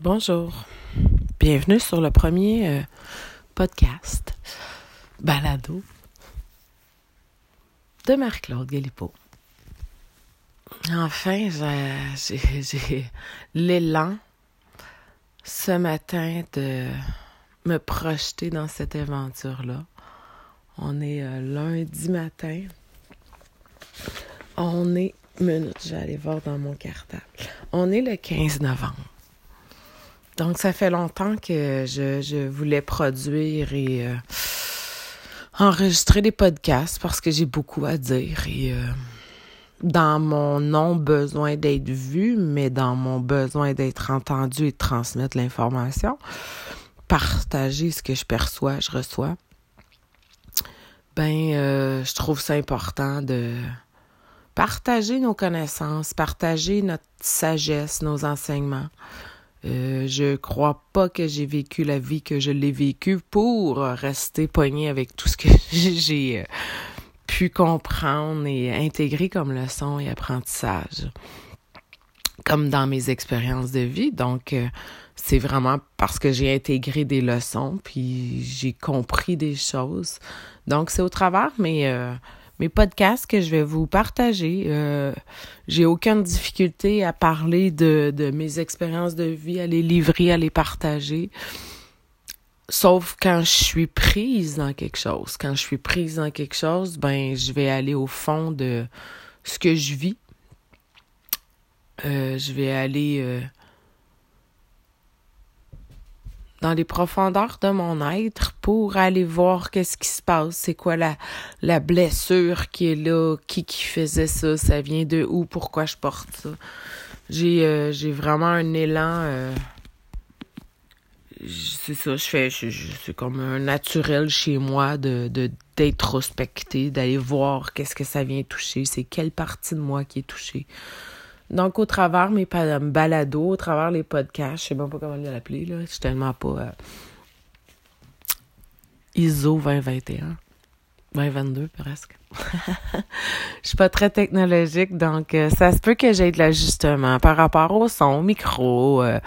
Bonjour. Bienvenue sur le premier euh, podcast balado de Marc-Claude Galipo. Enfin, j'ai l'élan ce matin de me projeter dans cette aventure-là. On est euh, lundi matin. On est minute, j'allais voir dans mon cartable. On est le 15 novembre. Donc, ça fait longtemps que je, voulais produire et euh, enregistrer des podcasts parce que j'ai beaucoup à dire et euh, dans mon non-besoin d'être vu, mais dans mon besoin d'être entendu et de transmettre l'information, partager ce que je perçois, je reçois, ben, euh, je trouve ça important de partager nos connaissances, partager notre sagesse, nos enseignements euh, je crois pas que j'ai vécu la vie que je l'ai vécue pour rester poignée avec tout ce que j'ai euh, pu comprendre et intégrer comme leçon et apprentissage, comme dans mes expériences de vie. Donc, euh, c'est vraiment parce que j'ai intégré des leçons, puis j'ai compris des choses. Donc, c'est au travers, mais mes podcasts que je vais vous partager. Euh, j'ai aucune difficulté à parler de, de mes expériences de vie, à les livrer, à les partager. Sauf quand je suis prise dans quelque chose. Quand je suis prise dans quelque chose, ben je vais aller au fond de ce que je vis. Euh, je vais aller euh, dans les profondeurs de mon être pour aller voir qu'est-ce qui se passe, c'est quoi la, la blessure qui est là, qui qui faisait ça, ça vient de où, pourquoi je porte ça. J'ai euh, vraiment un élan euh, c'est ça, je fais c'est comme un naturel chez moi de d'introspecter, d'aller voir qu'est-ce que ça vient toucher, c'est quelle partie de moi qui est touchée. Donc, au travers mes balados, au travers les podcasts, je sais même pas comment l'appeler, là. Je suis tellement pas euh, ISO 2021. 2022 presque. je suis pas très technologique, donc euh, ça se peut que j'aie de l'ajustement par rapport au son, au micro. Euh,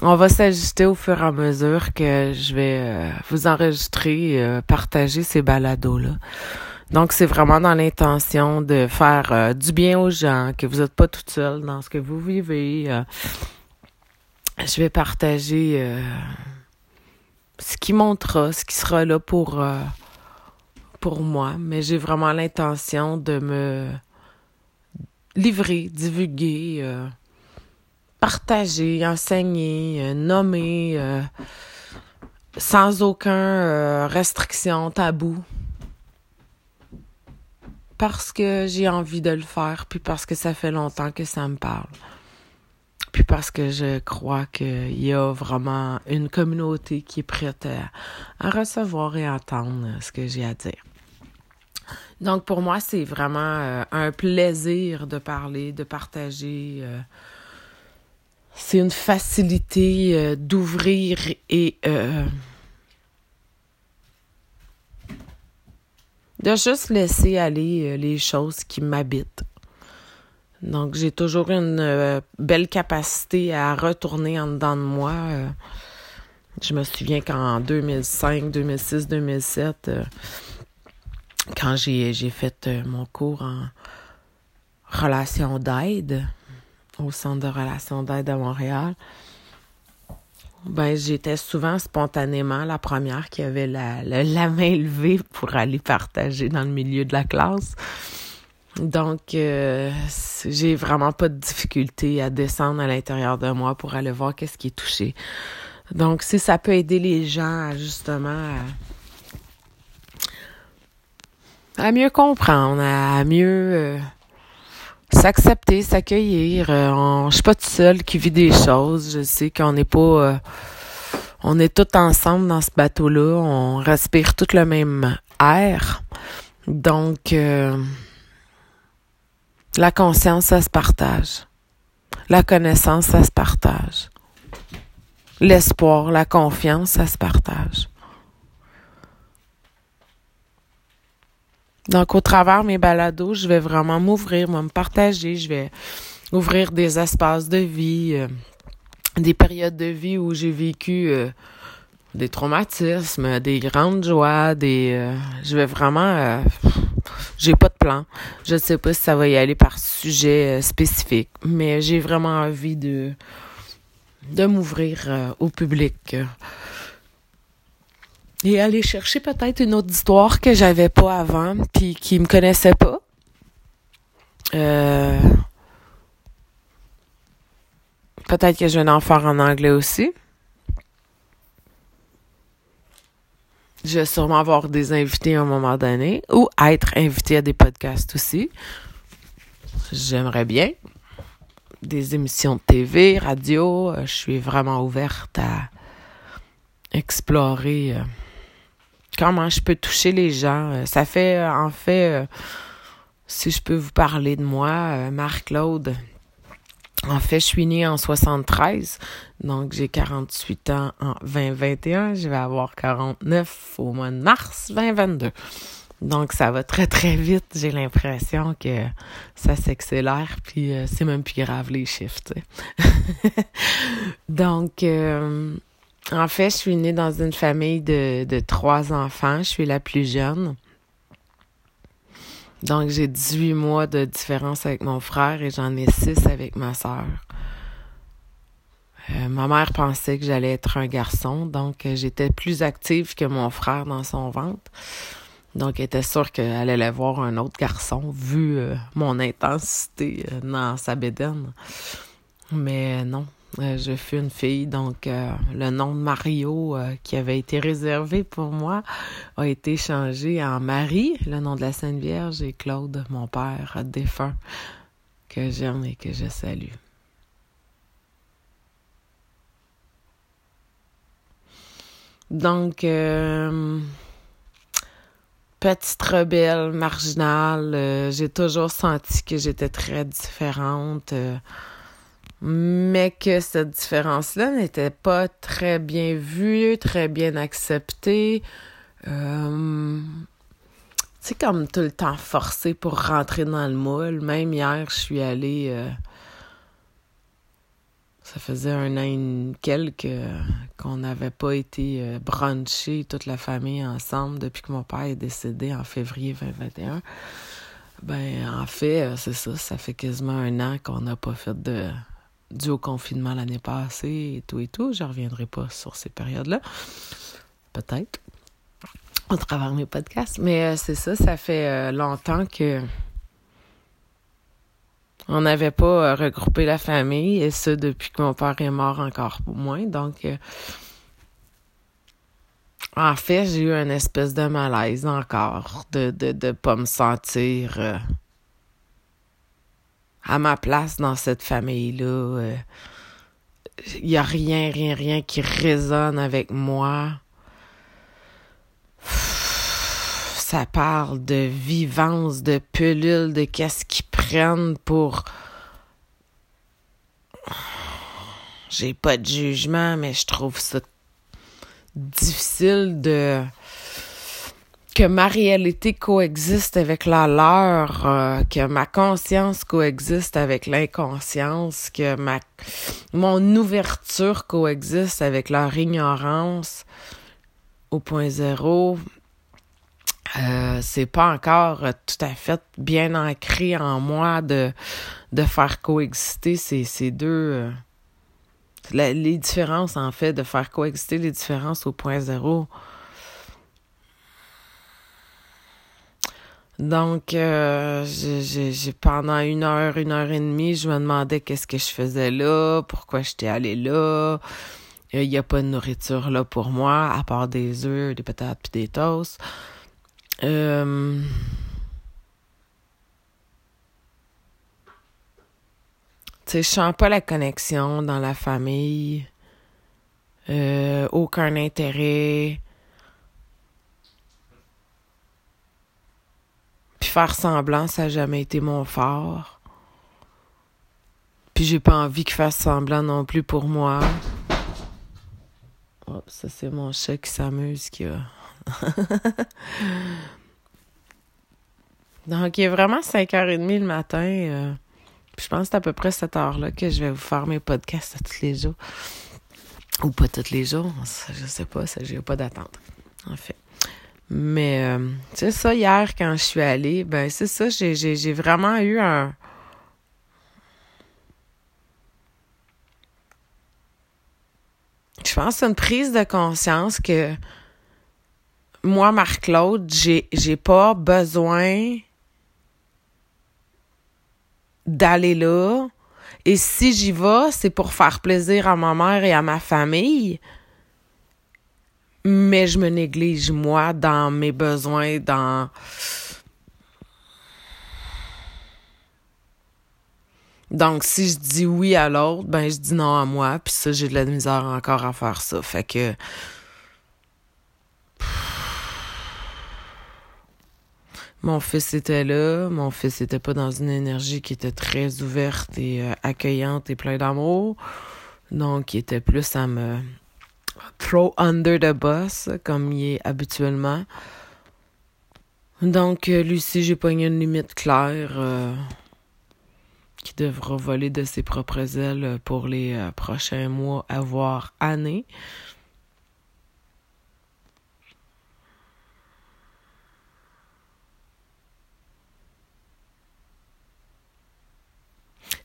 on va s'ajuster au fur et à mesure que je vais vous enregistrer, partager ces balados-là. Donc, c'est vraiment dans l'intention de faire euh, du bien aux gens, que vous n'êtes pas toute seule dans ce que vous vivez. Euh. je vais partager euh, ce qui montera, ce qui sera là pour, pour moi, mais j'ai vraiment l'intention de me livrer, divulguer, partager, enseigner, nommer, sans aucun restriction, tabou parce que j'ai envie de le faire, puis parce que ça fait longtemps que ça me parle. Puis parce que je crois qu'il y a vraiment une communauté qui est prête à, recevoir et entendre ce que j'ai à dire. Donc pour moi, c'est vraiment euh, un plaisir de parler, de partager. Euh, c'est une facilité euh, d'ouvrir et de juste laisser aller euh, les choses qui m'habitent. Donc, j'ai toujours une euh, belle capacité à retourner en dedans de moi. Euh. je me souviens qu'en 2005, 2006, 2007, quand j'ai, fait mon cours en relation d'aide au Centre de relation d'aide à Montréal, ben, j'étais souvent spontanément la première qui avait la, main levée pour aller partager dans le milieu de la classe. Donc, euh, j'ai vraiment pas de difficulté à descendre à l'intérieur de moi pour aller voir qu'est-ce qui est touché. Donc, si ça peut aider les gens à justement à, mieux comprendre, à mieux euh, s'accepter, s'accueillir. Euh, je suis pas toute seule qui vit des choses. Je sais qu'on n'est pas... Euh, on est tous ensemble dans ce bateau-là. On respire tout le même air. Donc, euh, la conscience, ça se partage. La connaissance, ça se partage. L'espoir, la confiance, ça se partage. Donc, au travers mes balados, je vais vraiment m'ouvrir, me partager, je vais ouvrir des espaces de vie, euh, des périodes de vie où j'ai vécu euh, des traumatismes, des grandes joies, des euh, je vais vraiment j'ai pas de plan. Je sais pas si ça va y aller par sujet spécifique, mais j'ai vraiment envie de de m'ouvrir au public et aller chercher peut-être une autre histoire que j'avais pas avant puis qui me connaissait pas. Euh, peut-être que je vais en faire en anglais aussi. Je vais sûrement avoir des invités à un moment donné ou être invité à des podcasts aussi. J'aimerais bien. Des émissions de TV, radio. Euh, je suis vraiment ouverte à explorer euh, comment je peux toucher les gens. Euh, ça fait, en fait, si je peux vous parler de moi, Marc-Claude, en fait, je suis née en 73, donc j'ai 48 ans en 2021. Je vais avoir 49 au mois de mars 2022. Donc ça va très très vite. J'ai l'impression que ça s'accélère, puis euh, c'est même plus grave les chiffres. donc euh, en fait, je suis née dans une famille de, trois enfants. Je suis la plus jeune. Donc, j'ai 18 mois de différence avec mon frère et j'en ai 6 avec ma sœur. Euh, ma mère pensait que j'allais être un garçon, donc euh, j'étais plus active que mon frère dans son ventre. Donc, elle était sûre qu'elle allait voir un autre garçon, vu euh, mon intensité dans sa bédaine. Mais non, euh, je fus une fille, donc euh, le nom de Mario euh, qui avait été réservé pour moi a été changé en Marie, le nom de la Sainte Vierge, et Claude, mon père défunt, que j'aime et que je salue. Donc, petite rebelle, marginale, j'ai toujours senti que j'étais très différente mais que cette différence-là n'était pas très bien vue, très bien acceptée. Euh, c'est comme tout le temps forcé pour rentrer dans le moule. Même hier, je suis allée. Euh, ça faisait un an et quelques qu'on n'avait pas été euh, brunché toute la famille ensemble depuis que mon père est décédé en février 2021. Ben, en fait, euh, c'est ça, ça fait quasiment un an qu'on n'a pas fait de, dû au confinement l'année passée et tout et tout. Je reviendrai pas sur ces périodes-là. Peut-être. Au travers mes podcasts. Mais euh, c'est ça, ça fait euh, longtemps que on n'avait pas euh, regroupé la famille et ça depuis que mon père est mort encore moins. Donc en fait, j'ai eu une espèce de malaise encore de de, de pas me sentir à ma place dans cette famille-là. Il euh, n'y a rien, rien, rien qui résonne avec moi. Ça parle de vivance, de pellules, de qu'est-ce qu'ils prennent pour... J'ai pas de jugement, mais je trouve ça difficile de que ma réalité coexiste avec la leur, euh, que ma conscience coexiste avec l'inconscience, que ma mon ouverture coexiste avec leur ignorance au point zéro. Euh, c'est pas encore tout à fait bien ancré en moi de de faire coexister ces, ces deux euh, les différences en fait de faire coexister les différences au point zéro. Donc, euh, j'ai pendant une heure, une heure et demie, je me demandais qu'est-ce que je faisais là, pourquoi j'étais allée là. Il n'y a pas de nourriture là pour moi, à part des œufs, des patates puis des toasts. Euh... Tu sais, je sens pas la connexion dans la famille. Euh, aucun intérêt. Faire semblant, ça n'a jamais été mon fort. Puis j'ai pas envie qu'il fasse semblant non plus pour moi. Oh, ça c'est mon chat qui s'amuse qui a. Donc il est vraiment 5h30 le matin. Euh, je pense que c'est à peu près cette heure-là que je vais vous faire mes podcasts tous les jours. Ou pas tous les jours, je sais pas, ça, j'ai pas d'attente, en fait. Mais euh, c'est ça, hier, quand je suis allée, ben c'est ça, j'ai vraiment eu un. Je pense une prise de conscience que moi, Marc-Claude, j'ai pas besoin d'aller là. Et si j'y vais, c'est pour faire plaisir à ma mère et à ma famille. Mais je me néglige, moi, dans mes besoins, dans... Donc, si je dis oui à l'autre, ben, je dis non à moi. Puis ça, j'ai de la misère encore à faire ça. Fait que... Mon fils était là. Mon fils était pas dans une énergie qui était très ouverte et euh, accueillante et plein d'amour. Donc, il était plus à me throw under the bus, comme il est habituellement. Donc, euh, Lucie, j'ai pogné une limite claire euh, qui devra voler de ses propres ailes pour les euh, prochains mois, voire années.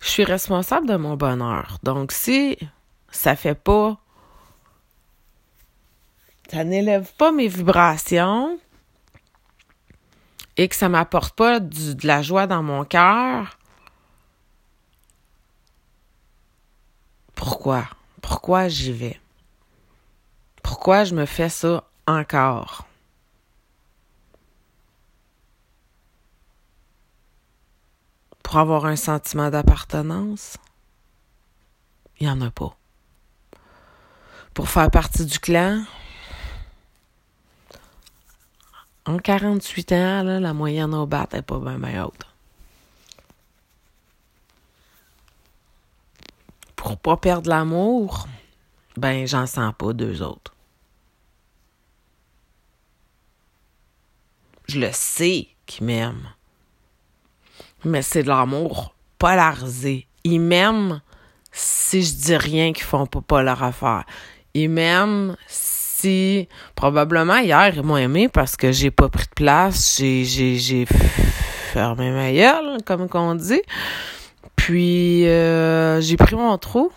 Je suis responsable de mon bonheur. Donc, si ça fait pas ça n'élève pas mes vibrations et que ça m'apporte pas de la joie dans mon cœur, pourquoi? Pourquoi j'y vais? Pourquoi je me fais ça encore? Pour avoir un sentiment d'appartenance? Il n'y en a pas. Pour faire partie du clan? En 48 ans, la moyenne au bat n'est pas bien, haute. Pour pas perdre l'amour, ben, j'en sens pas deux autres. Je le sais qu'ils m'aiment. Mais c'est de l'amour polarisé. Ils m'aiment si je dis rien qu'ils font pas, pas leur affaire. Ils m'aiment si probablement hier ils m'ont aimé parce que j'ai pas pris de place, j'ai j'ai j'ai fermé ma gueule comme qu'on dit. Puis euh, j'ai pris mon trou.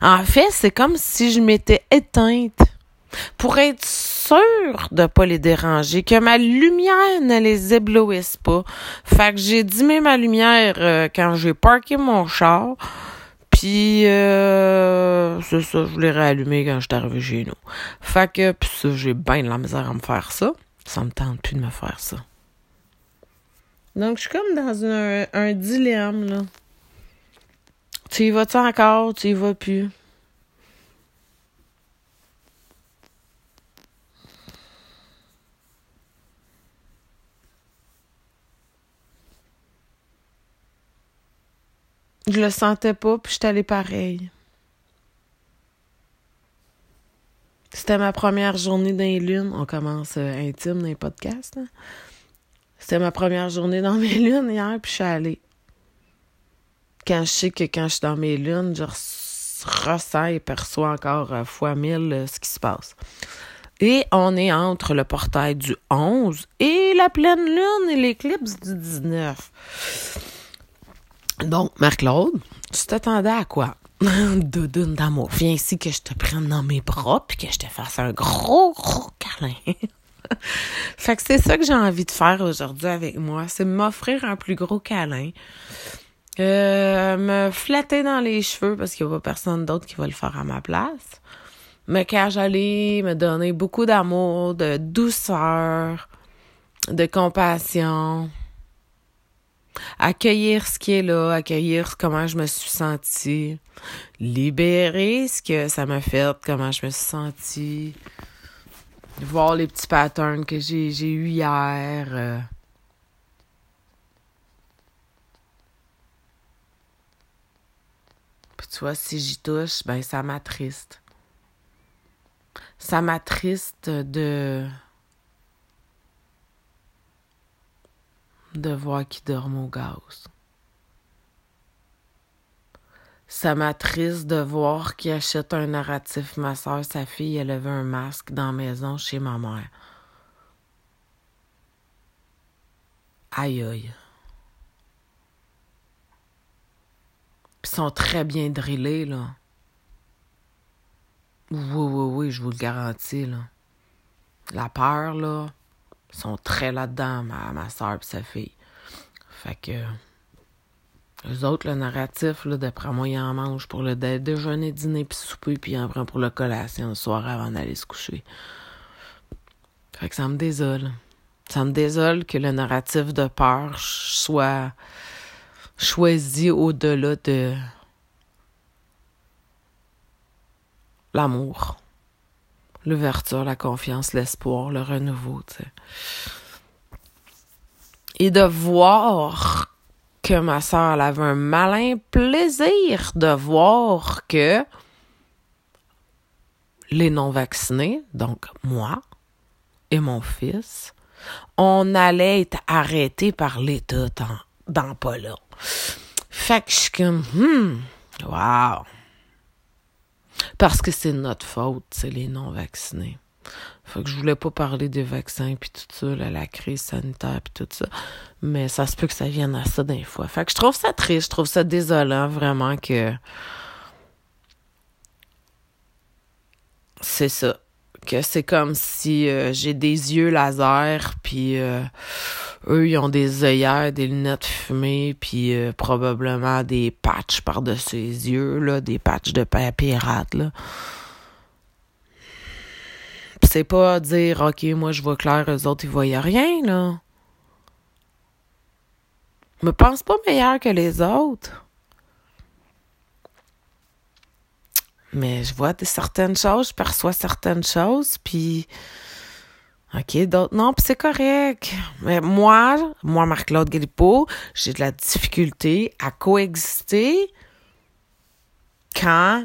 En fait, c'est comme si je m'étais éteinte pour être sûre de pas les déranger, que ma lumière ne les éblouisse pas. Fait que j'ai dimé ma lumière euh, quand j'ai parké mon char puis, euh, c'est ça, je voulais réallumer quand je suis arrivé chez nous. Fait que, pis ça, j'ai bien de la misère à me faire ça. Ça me tente plus de me faire ça. Donc, je suis comme dans un, un dilemme, là. Tu y vas-tu encore? Tu y vas plus? Je le sentais pas, puis j'étais allée pareil. C'était ma première journée dans les lunes. On commence euh, intime dans les podcasts. Hein. C'était ma première journée dans mes lunes hier, puis je allée. Quand je sais que quand je suis dans mes lunes, je ressens et perçois encore euh, fois mille euh, ce qui se passe. Et on est entre le portail du 11 et la pleine lune et l'éclipse du 19. Donc, Marc-Claude, tu t'attendais à quoi? Doudoune d'amour. Viens ici que je te prenne dans mes bras puis que je te fasse un gros, gros câlin. fait que c'est ça que j'ai envie de faire aujourd'hui avec moi. C'est m'offrir un plus gros câlin. Euh, me flatter dans les cheveux parce qu'il n'y a pas personne d'autre qui va le faire à ma place. Me cajoler, me donner beaucoup d'amour, de douceur, de compassion accueillir ce qui est là, accueillir comment je me suis sentie, libérer ce que ça m'a fait, comment je me suis sentie, voir les petits patterns que j'ai j'ai eu hier. Euh. Tu vois, si j'y touche, ben ça m'attriste. Ça m'attriste de de voir qui dorment au gaz. Ça m'attriste de voir qui achète un narratif. Ma soeur, sa fille, elle avait un masque dans la maison chez ma mère. Aïe aïe. Puis sont très bien drillés, là. Oui, oui, oui, je vous le garantis, là. La peur, là sont très là-dedans, ma, ma soeur et sa fille. Fait que. Les autres, le narratif, là, d'après moi, ils en mangent pour le déjeuner, dîner, puis souper, puis en prend pour le collation le soir avant d'aller se coucher. Fait que ça me désole. Ça me désole que le narratif de peur soit choisi au-delà de l'amour, l'ouverture, la confiance, l'espoir, le renouveau. Et de voir que ma soeur avait un malin plaisir de voir que les non-vaccinés, donc moi et mon fils, on allait être arrêtés par l'État dans, dans pas là. Fait que je suis hmm, wow. Parce que c'est notre faute, c'est les non-vaccinés. Fait que je voulais pas parler des vaccins puis tout ça, la crise sanitaire puis tout ça. Mais ça se peut que ça vienne à ça d'un fois. Fait que je trouve ça triste, je trouve ça désolant vraiment que c'est ça. Que c'est comme si euh, j'ai des yeux laser puis euh, eux ils ont des œillères, des lunettes fumées puis euh, probablement des patchs par-dessus les yeux là, des patchs de pirate là c'est pas dire, OK, moi, je vois clair, eux autres, ils voyaient rien, là. Me pense pas meilleur que les autres. Mais je vois certaines choses, je perçois certaines choses, puis... OK, d'autres non, puis c'est correct. Mais moi, moi, Marc-Claude Galipo, j'ai de la difficulté à coexister quand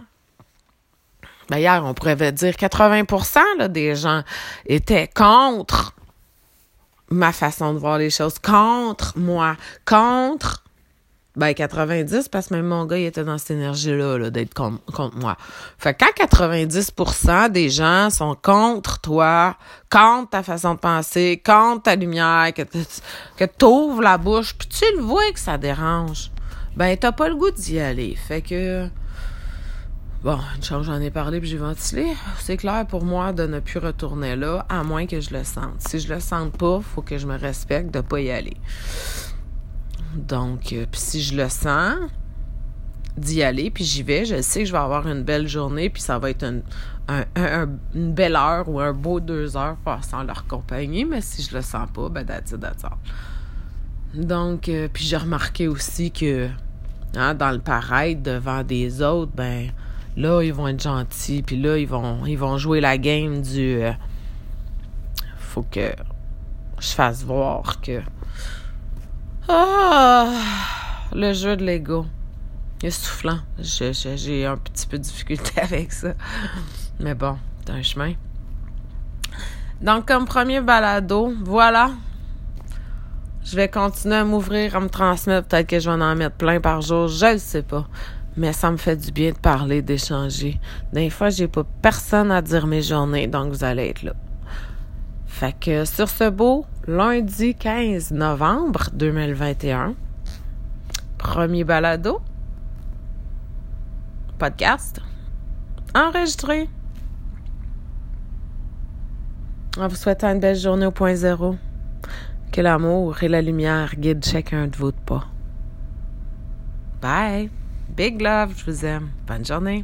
ben hier, on pourrait dire 80% là, des gens étaient contre ma façon de voir les choses, contre moi, contre ben 90 parce que même mon gars il était dans cette énergie là, d'être contre, contre, moi. Fait quand 90% des gens sont contre toi, contre ta façon de penser, contre ta lumière, que t'ouvres la bouche, puis tu le vois que ça dérange. Ben t'as pas le goût d'y aller. Fait que Bon, une chose, j'en ai parlé puis j'ai ventilé. C'est clair pour moi de ne plus retourner là, à moins que je le sente. Si je le sente pas, faut que je me respecte de pas y aller. Donc, euh, si je le sens, d'y aller, puis j'y vais, je sais que je vais avoir une belle journée, puis ça va être une, une belle heure ou un beau deux heures passant leur compagnie, mais si je le sens pas, ben that's it, Donc, euh, puis j'ai remarqué aussi que hein, dans le pareil, devant des autres, ben là, ils vont être gentils, puis là, ils vont, ils vont jouer la game du... Euh, faut que je fasse voir que... Ah! Le jeu de l'ego. Il est soufflant. J'ai un petit peu de difficulté avec ça. Mais bon, c'est un chemin. Donc, comme premier balado, voilà. Je vais continuer à m'ouvrir, à me transmettre. Peut-être que je vais en mettre plein par jour. Je ne sais pas mais ça me fait du bien de parler, d'échanger. Des fois, j'ai pas personne à dire mes journées, donc vous allez être là. Fait que sur ce beau lundi 15 novembre 2021, premier balado, podcast, enregistré. En vous souhaitant une belle journée au point zéro. Que l'amour et la lumière guident chacun de vos pas. Bye! Big love, je vous aime. Bonne journée.